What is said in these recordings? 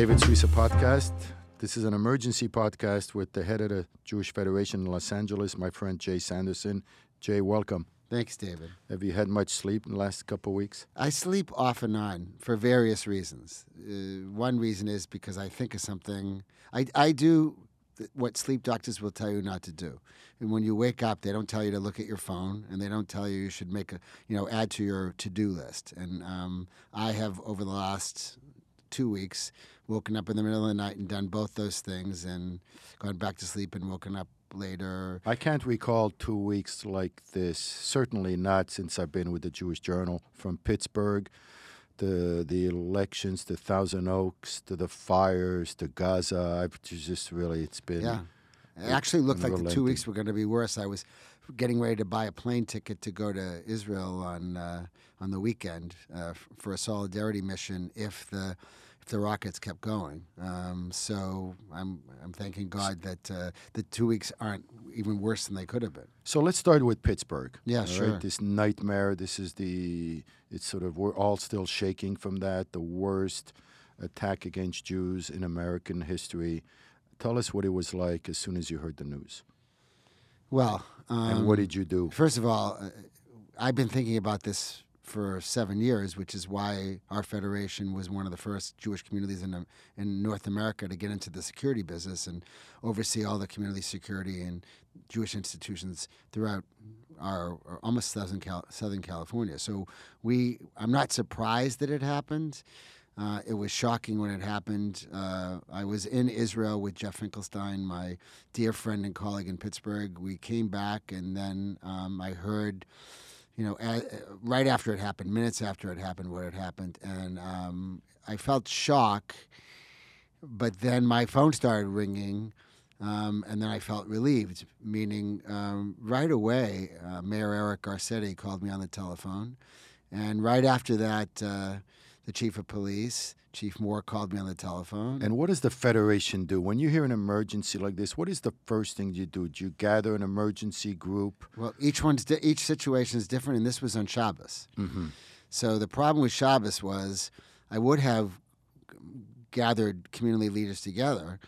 David Suissa podcast. This is an emergency podcast with the head of the Jewish Federation in Los Angeles, my friend Jay Sanderson. Jay, welcome. Thanks, David. Have you had much sleep in the last couple of weeks? I sleep off and on for various reasons. Uh, one reason is because I think of something. I, I do what sleep doctors will tell you not to do. And when you wake up, they don't tell you to look at your phone, and they don't tell you you should make a, you know, add to your to-do list. And um, I have over the last two weeks woken up in the middle of the night and done both those things, and gone back to sleep and woken up later. I can't recall two weeks like this. Certainly not since I've been with the Jewish Journal from Pittsburgh. The, the elections, the Thousand Oaks, to the fires, to Gaza. I've just really, it's been. Yeah. It actually looked like the two weeks were going to be worse. I was getting ready to buy a plane ticket to go to Israel on uh, on the weekend uh, for a solidarity mission if the if the rockets kept going. Um, so I'm I'm thanking God that uh, the two weeks aren't even worse than they could have been. So let's start with Pittsburgh. Yeah, right? sure. This nightmare. This is the. It's sort of we're all still shaking from that. The worst attack against Jews in American history. Tell us what it was like as soon as you heard the news, Well, um, and what did you do? First of all, uh, I've been thinking about this for seven years, which is why our federation was one of the first Jewish communities in, in North America to get into the security business and oversee all the community security and Jewish institutions throughout our, our almost Southern, Cal- Southern California. So we, I'm not surprised that it happened. Uh, it was shocking when it happened. Uh, I was in Israel with Jeff Finkelstein, my dear friend and colleague in Pittsburgh. We came back, and then um, I heard, you know, right after it happened, minutes after it happened, what had happened, and um, I felt shock. But then my phone started ringing, um, and then I felt relieved. Meaning, um, right away, uh, Mayor Eric Garcetti called me on the telephone, and right after that. Uh, the chief of police, Chief Moore, called me on the telephone. And what does the federation do when you hear an emergency like this? What is the first thing you do? Do you gather an emergency group? well, each one's di- each situation is different, and this was on Shabbos. Mm-hmm. So the problem with Shabbos was I would have gathered community leaders together,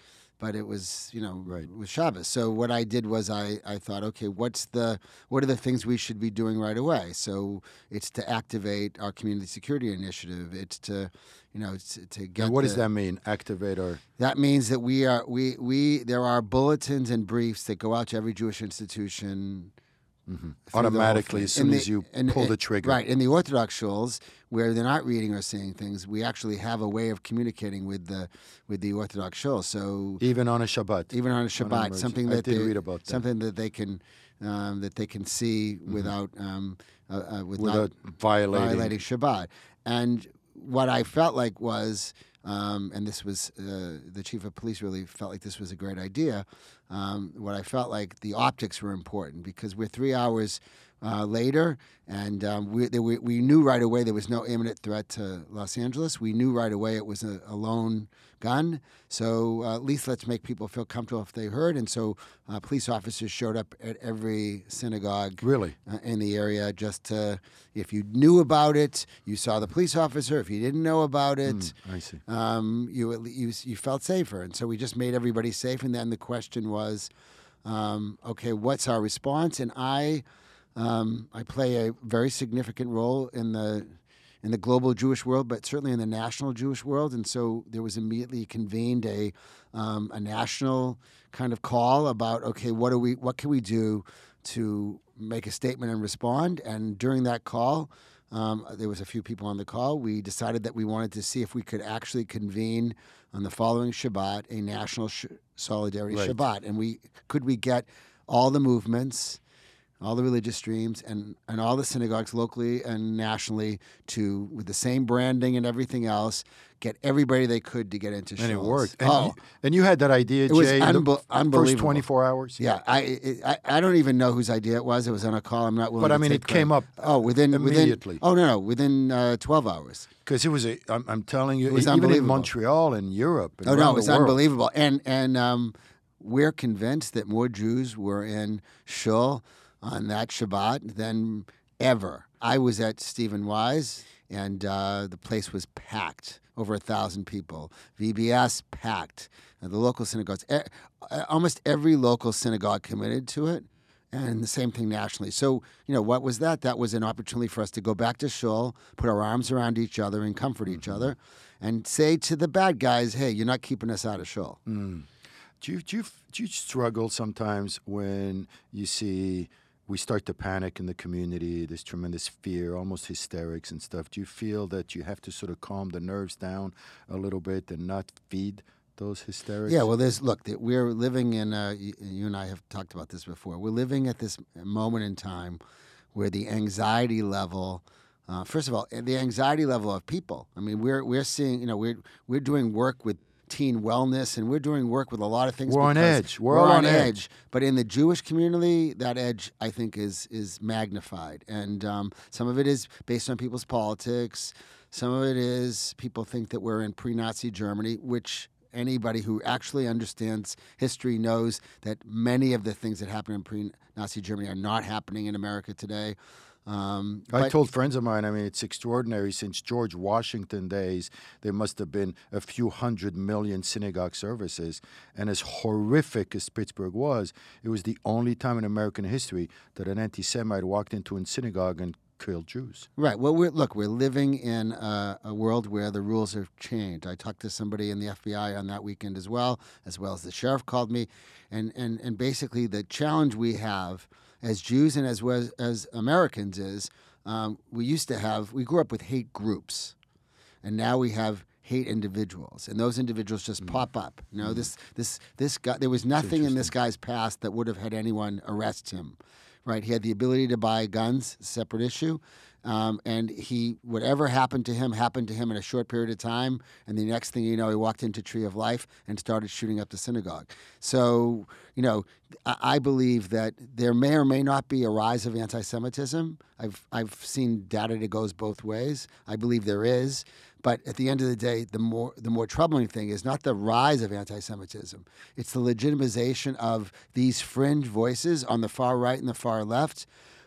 but it was you know Right. with Shabbos. So what I did was I, I thought, okay, what's the what are the things we should be doing right away? So it's to activate our community security initiative. It's to you know it's to get. And what does that mean? Activate our. That means that we are we we there are bulletins and briefs that go out to every Jewish institution the whole Automatically, as soon In as you in- pull in- the trigger. Right. In the Orthodox shuls, where they're not reading or seeing things, we actually have a way of communicating with the with the Orthodox shul. So Even on a Shabbat. even on a on Shabbat, emergency. something that they, read about that. something that they can um, that they can see Mm-hmm. without um, uh, uh, with without violating. violating Shabbat. And what I felt like was, um, and this was uh, the chief of police really felt like this was a great idea. Um, what I felt like the optics were important because we're three hours. Uh, later, and um, we, there, we we knew right away there was no imminent threat to Los Angeles. We knew right away it was a, a lone gun. So uh, at least let's make people feel comfortable if they heard. And so uh, police officers showed up at every synagogue Really? uh, in the area just to, if you knew about it, you saw the police officer. If you didn't know about it, I see. um, you, you you felt safer. And so we just made everybody safe. And then the question was, um, okay, what's our response? And I um, I play a very significant role in the in the global Jewish world, but certainly in the national Jewish world. And so there was immediately convened a um, a national kind of call about okay, what do we what can we do to make a statement and respond? And during that call. Um, there was a few people on the call. We decided that we wanted to see if we could actually convene on the following Shabbat a national sh- solidarity Right. Shabbat, and we could we get all the movements, all the religious streams, and and all the synagogues locally and nationally to with the same branding and everything else, get everybody they could to get into. And it worked. And, oh, you, and you had that idea, It was Jay, unbe- first 24 hours? yeah. I, it, I I don't even know whose idea it was. It was on a call. I'm not willing. But I mean, it came up Oh, within immediately. Within, oh no, no, within uh, 12 hours. Because it was a, I'm, I'm telling you, It was even in. Montreal and Europe. And Oh no, around it was unbelievable. And and um, we're convinced that more Jews were in Shul on that Shabbat than ever. I was at Stephen Wise, and uh, the place was packed. over a thousand people. VBS packed. Uh, the local synagogues, e- uh, almost every local synagogue committed to it, and the same thing nationally. So you know what was that? That was an opportunity for us to go back to shul, put our arms around each other, and comfort each other, and say to the bad guys, "Hey, you're not keeping us out of shul." Do you, do you do you struggle sometimes when you see we start to panic in the community? There's tremendous fear, almost hysterics and stuff. Do you feel that you have to sort of calm the nerves down a little bit and not feed those hysterics? Yeah, well, there's look. We're living in. Uh, you, and I have talked about this before. We're living at this moment in time where the anxiety level. Uh, first of all, the anxiety level of people. I mean, we're we're seeing. You know, we're we're doing work with teen wellness, and we're doing work with a lot of things. We're on edge. We're all on edge. But in the Jewish community, that edge I think is is magnified, and um, some of it is based on people's politics. Some of it is people think that we're in pre-Nazi Germany, which anybody who actually understands history knows that many of the things that happened in pre-Nazi Germany are not happening in America today. Um, I told friends of mine, I mean, it's extraordinary. Since George Washington days, there must have been a few hundred million synagogue services. And as horrific as Pittsburgh was, it was the only time in American history that an anti Semite walked into a synagogue and killed Jews. Right. Well, we're, look, we're living in a, a world where the rules have changed. I talked to somebody in the FBI on that weekend as well, as well as the sheriff called me, and and and basically the challenge we have as Jews and as well as Americans is um, we used to have we grew up with hate groups, and now we have hate individuals, and those individuals just pop up. You know, this this this guy. There was nothing in this guy's past that would have had anyone arrest him right? He had the ability to buy guns, separate issue. Um, and he, whatever happened to him, happened to him in a short period of time. And the next thing you know, he walked into Tree of Life and started shooting up the synagogue. So, you know, I, I believe that there may or may not be a rise of anti-Semitism. I've I've seen data that goes both ways. I believe there is. But at the end of the day, the more the more troubling thing is not the rise of anti-Semitism; it's the legitimization of these fringe voices on the far right and the far left,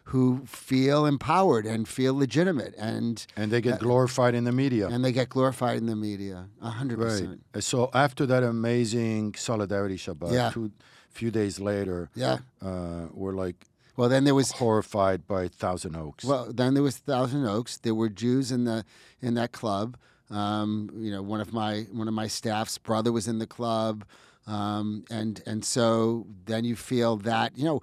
who feel empowered and feel legitimate, and And they get glorified in the media. and they get glorified in the media. A hundred Right. percent. Uh, So after that amazing Solidarity Shabbat, Yeah. two few days later, Yeah. uh, we're like Well, then there was horrified by Thousand Oaks. Well, then there was Thousand Oaks. There were Jews in the in that club. Um, you know, one of my one of my staff's brother was in the club, um, and and so then you feel that you know,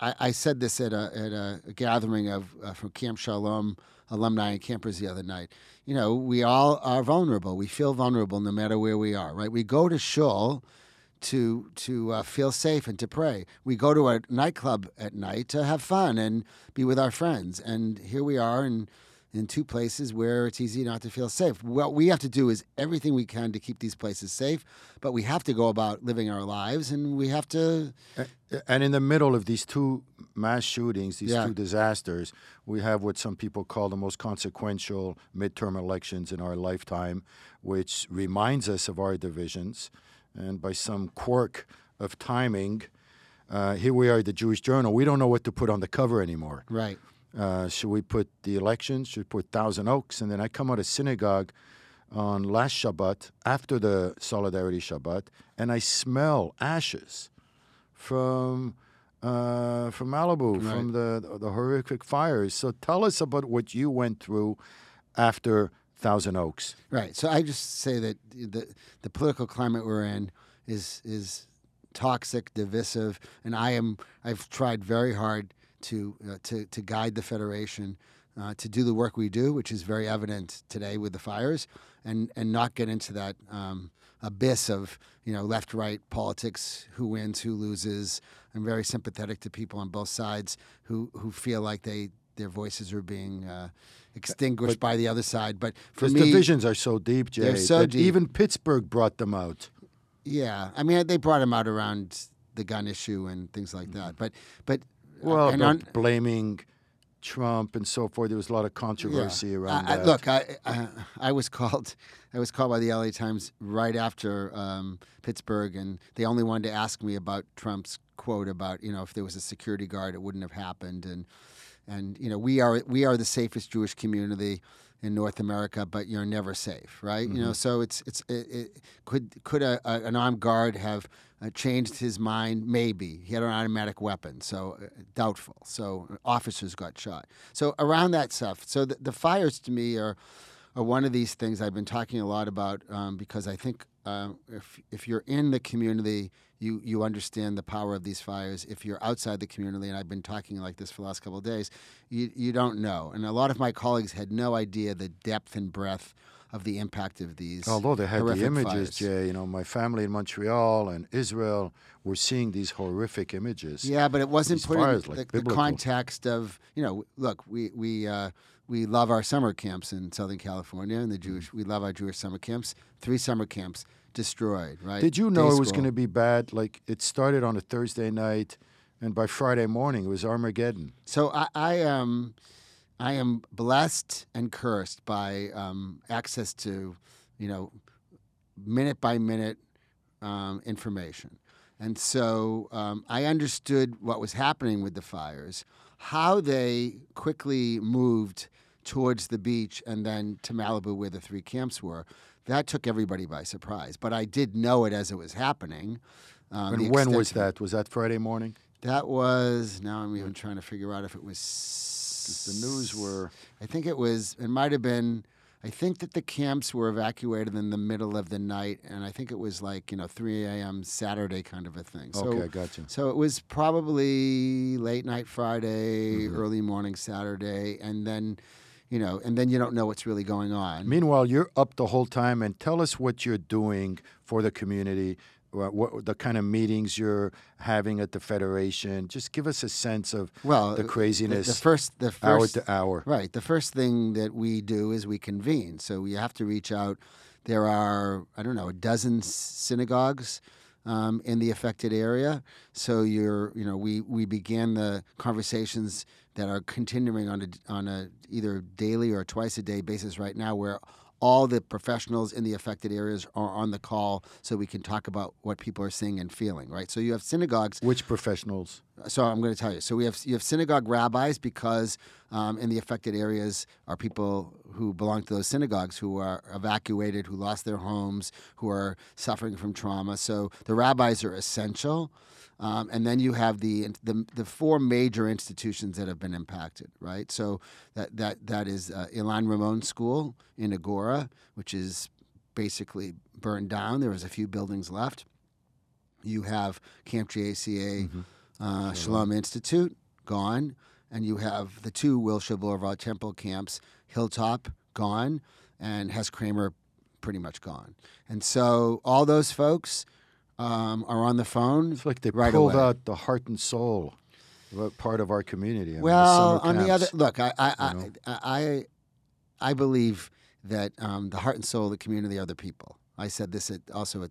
I, I said this at a at a gathering of uh, from Camp Shalom alumni and campers the other night. You know, we all are vulnerable. We feel vulnerable no matter where we are. Right? We go to shul to to uh, feel safe and to pray. We go to a nightclub at night to have fun and be with our friends. And here we are in in two places where it's easy not to feel safe. What we have to do is everything we can to keep these places safe, but we have to go about living our lives, and we have to. And in the middle of these two mass shootings, these Yeah. two disasters, we have what some people call the most consequential midterm elections in our lifetime, which reminds us of our divisions. And by some quirk of timing, uh, here we are at the Jewish Journal. We don't know what to put on the cover anymore. Right. Uh, should we put the elections? Should we put Thousand Oaks? And then I come out of synagogue on last Shabbat after the Solidarity Shabbat, and I smell ashes from uh, from Malibu, from the the horrific fires. So tell us about what you went through after Thousand Oaks. Right. So I just say that the the political climate we're in is is toxic, divisive, and I am I've tried very hard to uh, to to guide the federation uh, to do the work we do, which is very evident today with the fires, and and not get into that um, abyss of you know left right politics, who wins, who loses. I'm very sympathetic to people on both sides who who feel like they their voices are being uh, extinguished by the other side. But for me, divisions are so deep, Jay, They're so deep. even Pittsburgh brought them out. Yeah, I mean they brought him out around the gun issue and things like that. But but Mm-hmm. Well, and on- blaming Trump and so forth. There was a lot of controversy around I, I, that. look, I, I I was called I was called by the LA Times right after um, Pittsburgh, and they only wanted to ask me about Trump's quote about you know if there was a security guard, it wouldn't have happened, and and you know we are we are the safest Jewish community in North America, but you're never safe, right? You Mm-hmm. know, so it's it's it, it, could could a, a, an armed guard have uh, changed his mind? Maybe he had an automatic weapon, so uh, doubtful. So officers got shot. So around that stuff. So the, the fires to me are are one of these things I've been talking a lot about um, because I think uh, if if you're in the community, you you understand the power of these fires. If you're outside the community, and I've been talking like this for the last couple of days, you you don't know. And a lot of my colleagues had no idea the depth and breadth of the impact of these. Although they had the images, fires. Jay, you know, my family in Montreal and Israel were seeing these horrific images. Yeah, but it wasn't put in fires, the, the context of you know. Look, we we uh, we love our summer camps in Southern California, and the Mm. Jewish. We love our Jewish summer camps. Three summer camps destroyed. Right? Did you know Day it was going to be bad? Like it started on a Thursday night, and by Friday morning it was Armageddon. So I, I um, I am blessed and cursed by um, access to, you know, minute by minute um, information, and so um, I understood what was happening with the fires, how they quickly moved towards the beach and then to Malibu where the three camps were. That took everybody by surprise, but I did know it as it was happening. Um, and when was that? Was that Friday morning? That was now I'm even trying to figure out if it was. the news were I think it was. It might have been. I think that the camps were evacuated in the middle of the night, and I think it was like you know 3 a.m. Saturday kind of a thing. So, okay. I got so it was probably late night Friday, Mm-hmm. early morning Saturday, and then, you know, and then you don't know what's really going on. Meanwhile, you're up the whole time, and tell us what you're doing for the community. What, what the kind of meetings you're having at the federation? Just give us a sense of well, the the- craziness The, first, the hour to hour. Right. The first thing that we do is we convene. So we have to reach out. There are, I don't know, a dozen synagogues um, in the affected area. So you're, you know, we, we began the conversations that are continuing on a, on a either daily or twice a day basis right now where all the professionals in the affected areas are on the call so we can talk about what people are seeing and feeling, right? So you have synagogues Which professionals? so I'm going to tell you. So we have you have synagogue rabbis because um, in the affected areas are people who belong to those synagogues who are evacuated, who lost their homes, who are suffering from trauma. So the rabbis are essential. Um, and then you have the, the the four major institutions that have been impacted, right? So that that that is uh, Ilan Ramon School in Agoura, which is basically burned down. There was a few buildings left. You have Camp JCA, uh, Shalom Institute, gone. And you have the two Wilshire Boulevard Temple camps, Hilltop, gone, and Hess Kramer, pretty much gone. And so all those folks um, are on the phone. It's like they right pulled away. out the heart and soul of part of our community. I mean, the Well, on the other look, I I, I, know? I I believe that um, the heart and soul of the community are the people. I said this at, also at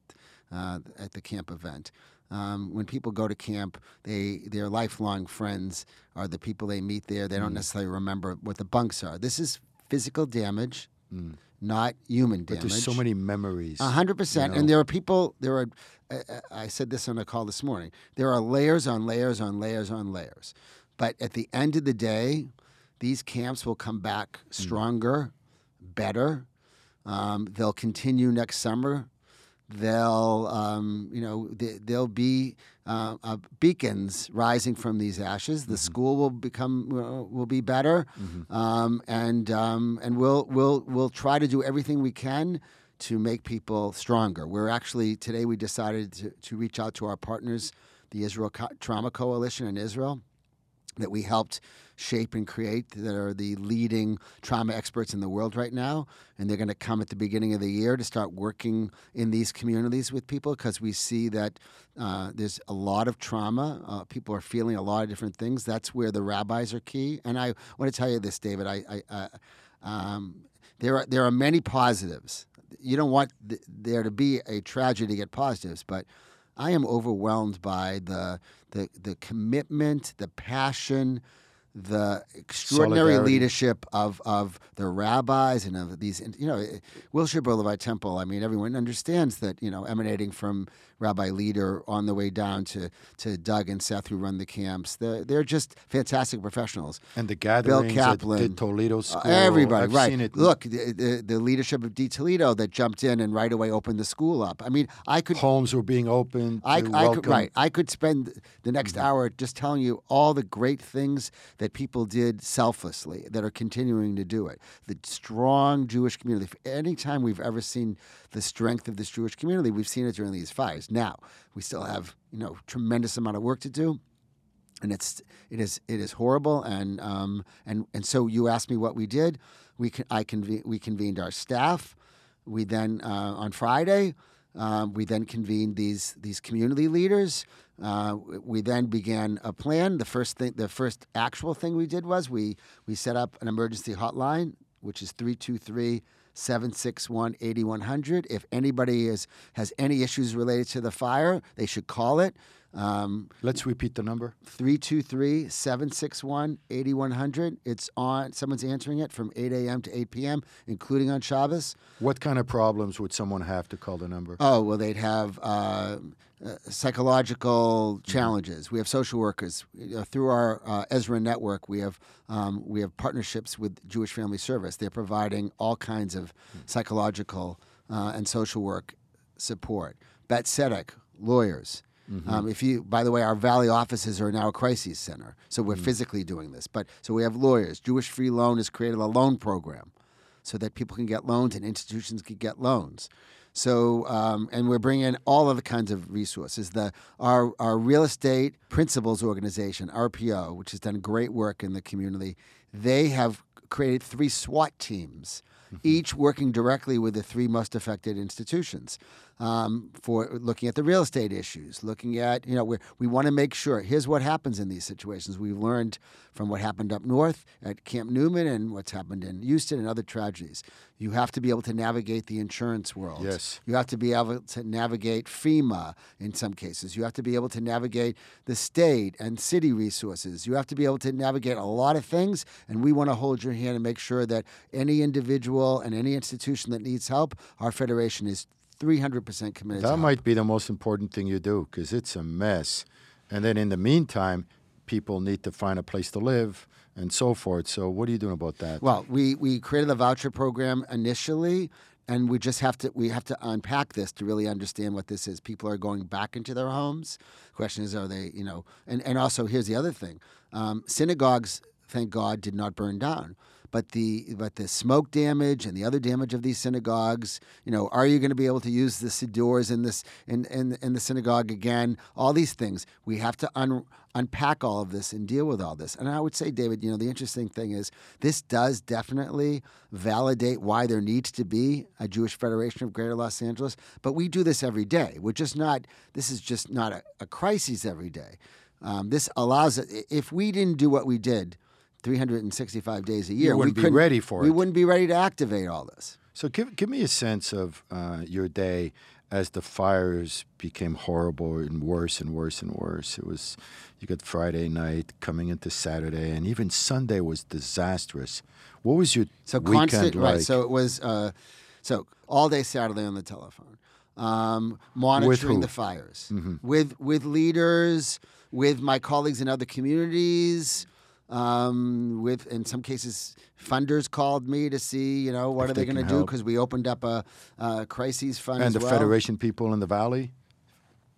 uh, at the camp event. Um, when people go to camp, they their lifelong friends are the people they meet there. They Mm. don't necessarily remember what the bunks are. This is physical damage, not human Mm. But damage. there's so many memories. A hundred percent. know? And there are people. There are. I- said this on a call this morning. There are layers on layers on layers on layers. But at the end of the day, these camps will come back stronger, better. Um, they'll continue next summer. They'll, um, you know, th- there'll be uh, uh, beacons rising from these ashes. The school will become will, will be better, um, and um, and we'll we'll we'll try to do everything we can to make people stronger. We're actually today we decided to, to reach out to our partners, the Israel Co- Trauma Coalition in Israel, that we helped shape and create that are the leading trauma experts in the world right now. And they're going to come at the beginning of the year to start working in these communities with people because we see that uh, there's a lot of trauma. Uh, people are feeling a lot of different things. That's where the rabbis are key. And I want to tell you this, David. I, I, uh, um, there are there are many positives. You don't want th- there to be a tragedy to get positives, but I am overwhelmed by the the the commitment, the passion, the extraordinary Solidarity. leadership of, of the rabbis and of these, you know, Wilshire Boulevard Temple. I mean, everyone understands that, you know, emanating from Rabbi Leder on the way down to, to Doug and Seth who run the camps. They're, they're just fantastic professionals. And the gatherings Bill Kaplan. de Toledo Uh, everybody, I've right? Seen it. Look, the, the, the leadership of de Toledo that jumped in and right away opened the school up. I mean, I could homes were being opened. I, I could right. I could spend the next Mm-hmm. hour just telling you all the great things that people did selflessly that are continuing to do it. The strong Jewish community. Anytime we've ever seen the strength of this Jewish community, we've seen it during these fires. Now we still have you know tremendous amount of work to do. And it's it is it is horrible and um and and so you asked me what we did we con- I conve- we convened our staff we then uh, on Friday um, we then convened these these community leaders. Uh, we then began a plan. The first thing, the first actual thing we did was we we set up an emergency hotline, which is 323 761 8100. If anybody is, has any issues related to the fire, they should call it. Um, Let's repeat the number. 323 761 8100. It's on, someone's answering it from 8 a.m. to 8 p.m., including on Shabbos. What kind of problems would someone have to call the number? Oh, well, they'd have uh, uh, psychological challenges. We have social workers know, through our uh, Ezra network. We have um, we have partnerships with Jewish Family Service. They're providing all kinds of psychological uh, and social work support. Bet Tzedek, lawyers. Um, if you, by the way, our Valley offices are now a crisis center, so we're physically doing this. But so we have lawyers. Jewish Free Loan has created a loan program so that people can get loans and institutions can get loans. So, um, and we're bringing in all other kinds of resources. The our our real estate principals organization, RPO, which has done great work in the community, they have created three SWAT teams, each working directly with the three most affected institutions um, for looking at the real estate issues, looking at, you know, we we want to make sure. Here's what happens in these situations. We've learned from what happened up north at Camp Newman and what's happened in Houston and other tragedies. You have to be able to navigate the insurance world. Yes. You have to be able to navigate FEMA in some cases. You have to be able to navigate the state and city resources. You have to be able to navigate a lot of things, and we want to hold your hand and make sure that any individual and any institution that needs help, our federation is 300% committed That might be the most important thing you do because it's a mess. And then in the meantime, people need to find a place to live and so forth. So what are you doing about that? Well, we, we created a voucher program initially, and we just have to we have to unpack this to really understand what this is. People are going back into their homes. Question is, are they you know? And and also here's the other thing: um, synagogues, thank God, did not burn down. But the but the smoke damage and the other damage of these synagogues, you know, are you going to be able to use the siddurs in this in, in in the synagogue again? All these things we have to un, unpack all of this and deal with all this. And I would say, David, you know, the interesting thing is this does definitely validate why there needs to be a Jewish Federation of Greater Los Angeles. But we do this every day. We're just not. This is just not a, a crisis every day. Um, this allows if we didn't do what we did 365 days a year, we wouldn't we be ready for it. we wouldn't be ready to activate all this. So give give me a sense of uh, your day as the fires became horrible and worse and worse and worse. It was you got Friday night coming into Saturday, and even Sunday was disastrous. What was your So weekend constant, like? right? So it was, uh, so all day Saturday on the telephone, um, monitoring the fires with with leaders, with my colleagues in other communities. Um, with in some cases, funders called me to see, you know, what If are they they going to do because we opened up a, a crises fund and the well. Federation people in the valley.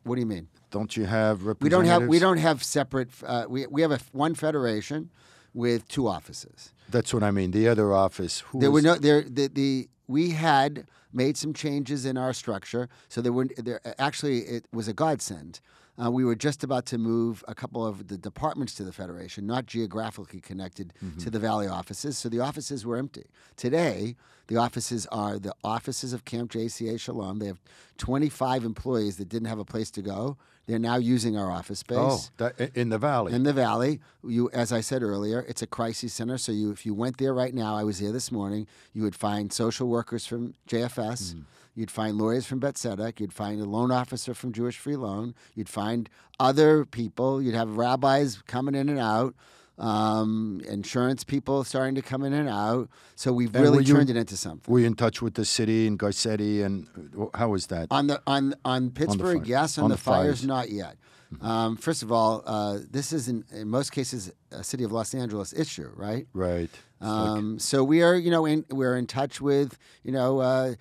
What do you mean? Don't you have We don't have we don't have separate. Uh, we we have a one federation with two offices. That's what I mean. The other office. Who There were no there the, the we had made some changes in our structure, so there were there actually it was a godsend. Uh, we were just about to move a couple of the departments to the federation, not geographically connected to the valley offices, so the offices were empty. Today, the offices are the offices of Camp JCA Shalom. They have 25 employees that didn't have a place to go. They're now using our office space. Oh, that, in the valley. In the valley, you, as I said earlier, it's a crisis center. So you, if you went there right now, I was there this morning. You would find social workers from JFS. You'd find lawyers from Bet Tzedek. You'd find a loan officer from Jewish Free Loan. You'd find other people. You'd have rabbis coming in and out. Um, insurance people starting to come in and out. So we've And really you- turned it into something. Were you in touch with the city and Garcetti, and how was that? On the on on Pittsburgh, fire- yes. On, on the, the fires, fires. Mm-hmm. not yet. Um, first of all, uh, this is in, in most cases a city of Los Angeles issue, right? right. Um, so we are, you know, in, we're in touch with, you know, uh,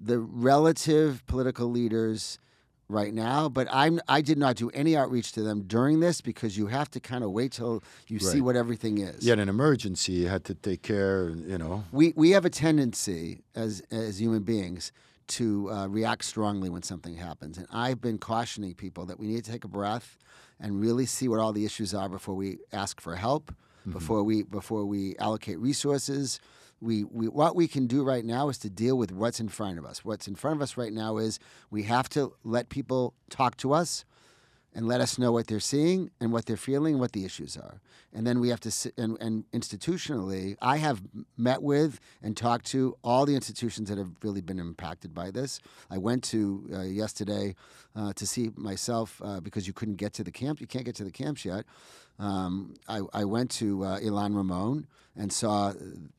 the relative political leaders right now. But I'm, I did not do any outreach to them during this because you have to kind of wait till you see what everything is. you had an emergency. You had to take care. You know. We we have a tendency as as human beings to uh, react strongly when something happens, and I've been cautioning people that we need to take a breath and really see what all the issues are before we ask for help, before we before we allocate resources. We, we what we can do right now is to deal with what's in front of us. What's in front of us right now is we have to let people talk to us and let us know what they're seeing and what they're feeling, what the issues are. And then we have to sit and, and institutionally, I have met with and talked to all the institutions that have really been impacted by this. I went to uh, yesterday uh, to see myself uh, because you couldn't get to the camp. You can't get to the camps yet. Um, I, I went to uh, Ilan Ramon and saw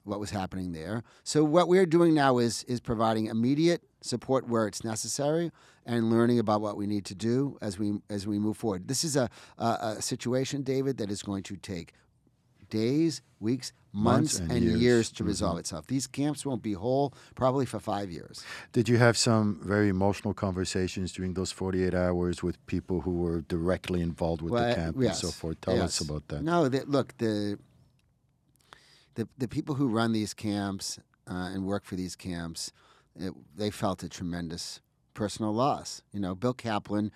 what was happening there. So what we're doing now is is providing immediate support where it's necessary and learning about what we need to do as we as we move forward. This is a a, a situation, David, that is going to take days, weeks, months, Months and and, years. years. to resolve itself. These camps won't be whole probably for five years. Did you have some very emotional conversations during those 48 hours with people who were directly involved with Well, the camp yes, and so forth? Tell us about that. No, look the the the people who run these camps uh, and work for these camps, it, they felt a tremendous personal loss. You know, Bill Kaplan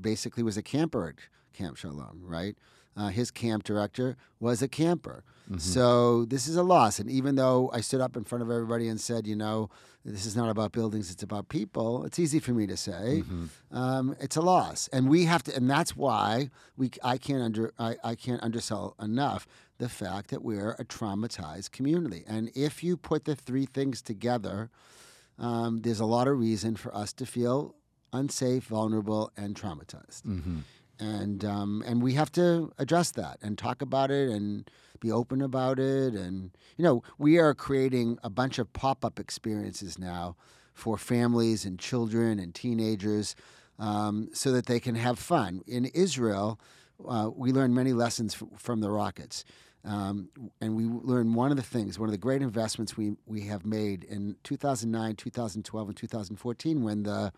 basically was a camper at Camp Shalom, right? Uh, his camp director was a camper. So this is a loss. And even though I stood up in front of everybody and said, you know, this is not about buildings, it's about people, it's easy for me to say. Um, it's a loss. And we have to, and that's why we, I, can't under, I, I can't undersell enough the fact that we're a traumatized community. And if you put the three things together, um, there's a lot of reason for us to feel unsafe, vulnerable, and traumatized. Mm-hmm. And um, and we have to address that and talk about it and be open about it. And you know, we are creating a bunch of pop-up experiences now for families and children and teenagers, um, so that they can have fun. In Israel, uh, we learned many lessons f- from the rockets. Um, and we learned one of the things, one of the great investments we, we have made in 2009, 2012, and 2014 when the,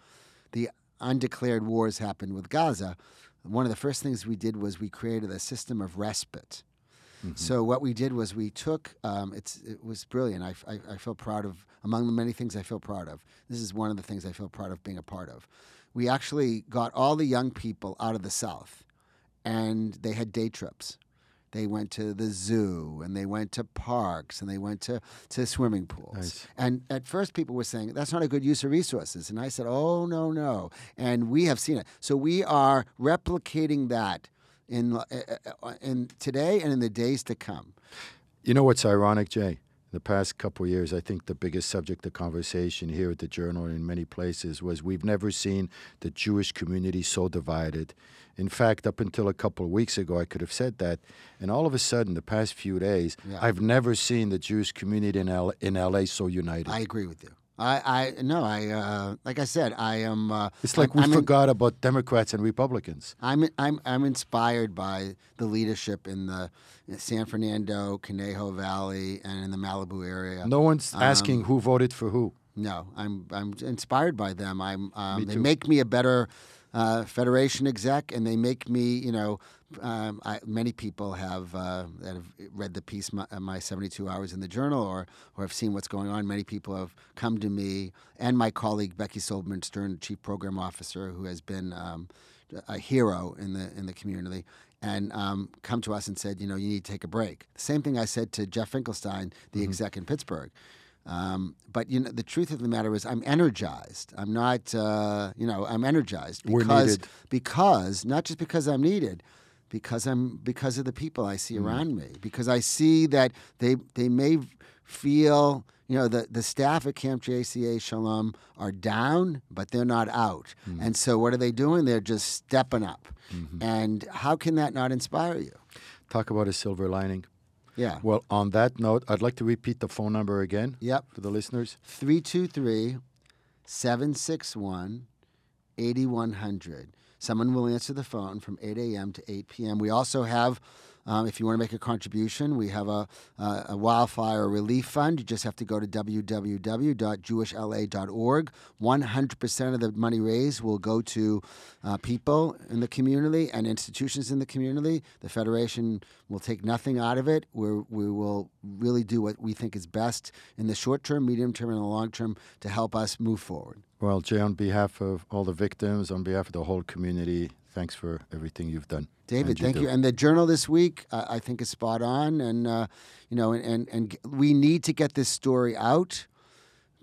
the undeclared wars happened with Gaza. One of the first things we did was we created a system of respite. So what we did was we took um, it's it was brilliant. I, I, I feel proud of among the many things I feel proud of. This is one of the things I feel proud of being a part of. We actually got all the young people out of the South, and they had day trips. They went to the zoo and they went to parks and they went to, to swimming pools. Nice. And at first, people were saying that's not a good use of resources. And I said, oh, no, no. And we have seen it. So we are replicating that in, uh, uh, in today and in the days to come. You know what's ironic, Jay? The past couple of years, I think the biggest subject of conversation here at the Journal and in many places was we've never seen the Jewish community so divided. In fact, up until a couple of weeks ago, I could have said that. And all of a sudden, the past few days, Yeah. I've never seen the Jewish community in, L- in LA so united. I agree with you. I, I no, I uh, like I said, I am. Uh, it's like we I'm in- forgot about Democrats and Republicans. I'm I'm I'm inspired by the leadership in the San Fernando, Conejo Valley, and in the Malibu area. No one's Um, asking who voted for who. No, I'm I'm inspired by them. I'm um, they make me a better uh, federation exec, and they make me you know. Um, I, many people have uh, that have read the piece my, uh, my 72 hours in the journal or or have seen what's going on. Many people have come to me and my colleague Becky Sobelman Stern, chief program officer, who has been um, a hero in the in the community, and um, come to us and said, you know, you need to take a break. The same thing I said to Jeff Finkelstein, the exec in Pittsburgh. Um, but you know, the truth of the matter is, I'm energized. I'm not, uh, you know, I'm energized We're because needed. because not just because I'm needed, because I'm because of the people I see around me. Because I see that they they may feel. You know, the, the staff at Camp JCA Shalom are down, but they're not out. And so, what are they doing? They're just stepping up. And how can that not inspire you? Talk about a silver lining. Yeah. Well, on that note, I'd like to repeat the phone number again Yep. for the listeners. 323 761 8100. Someone will answer the phone from 8 a.m. to 8 p.m. We also have, um, if you want to make a contribution, we have a, a, a wildfire relief fund. You just have to go to www.jewishla.org. 100% of the money raised will go to uh, people in the community and institutions in the community. The Federation will take nothing out of it. We're, we will really do what we think is best in the short term, medium term, and the long term to help us move forward. Well, Jay, on behalf of all the victims, on behalf of the whole community, thanks for everything you've done. David, thank do. you. And the journal this week, uh, I think, is spot on. And uh, you know, and, and and we need to get this story out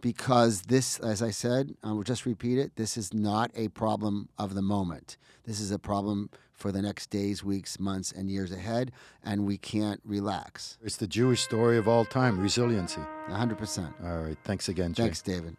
because this, as I said, I will just repeat it. This is not a problem of the moment. This is a problem for the next days, weeks, months, and years ahead. And we can't relax. It's the Jewish story of all time resiliency. 100%. All right. Thanks again, Jay. Thanks, David.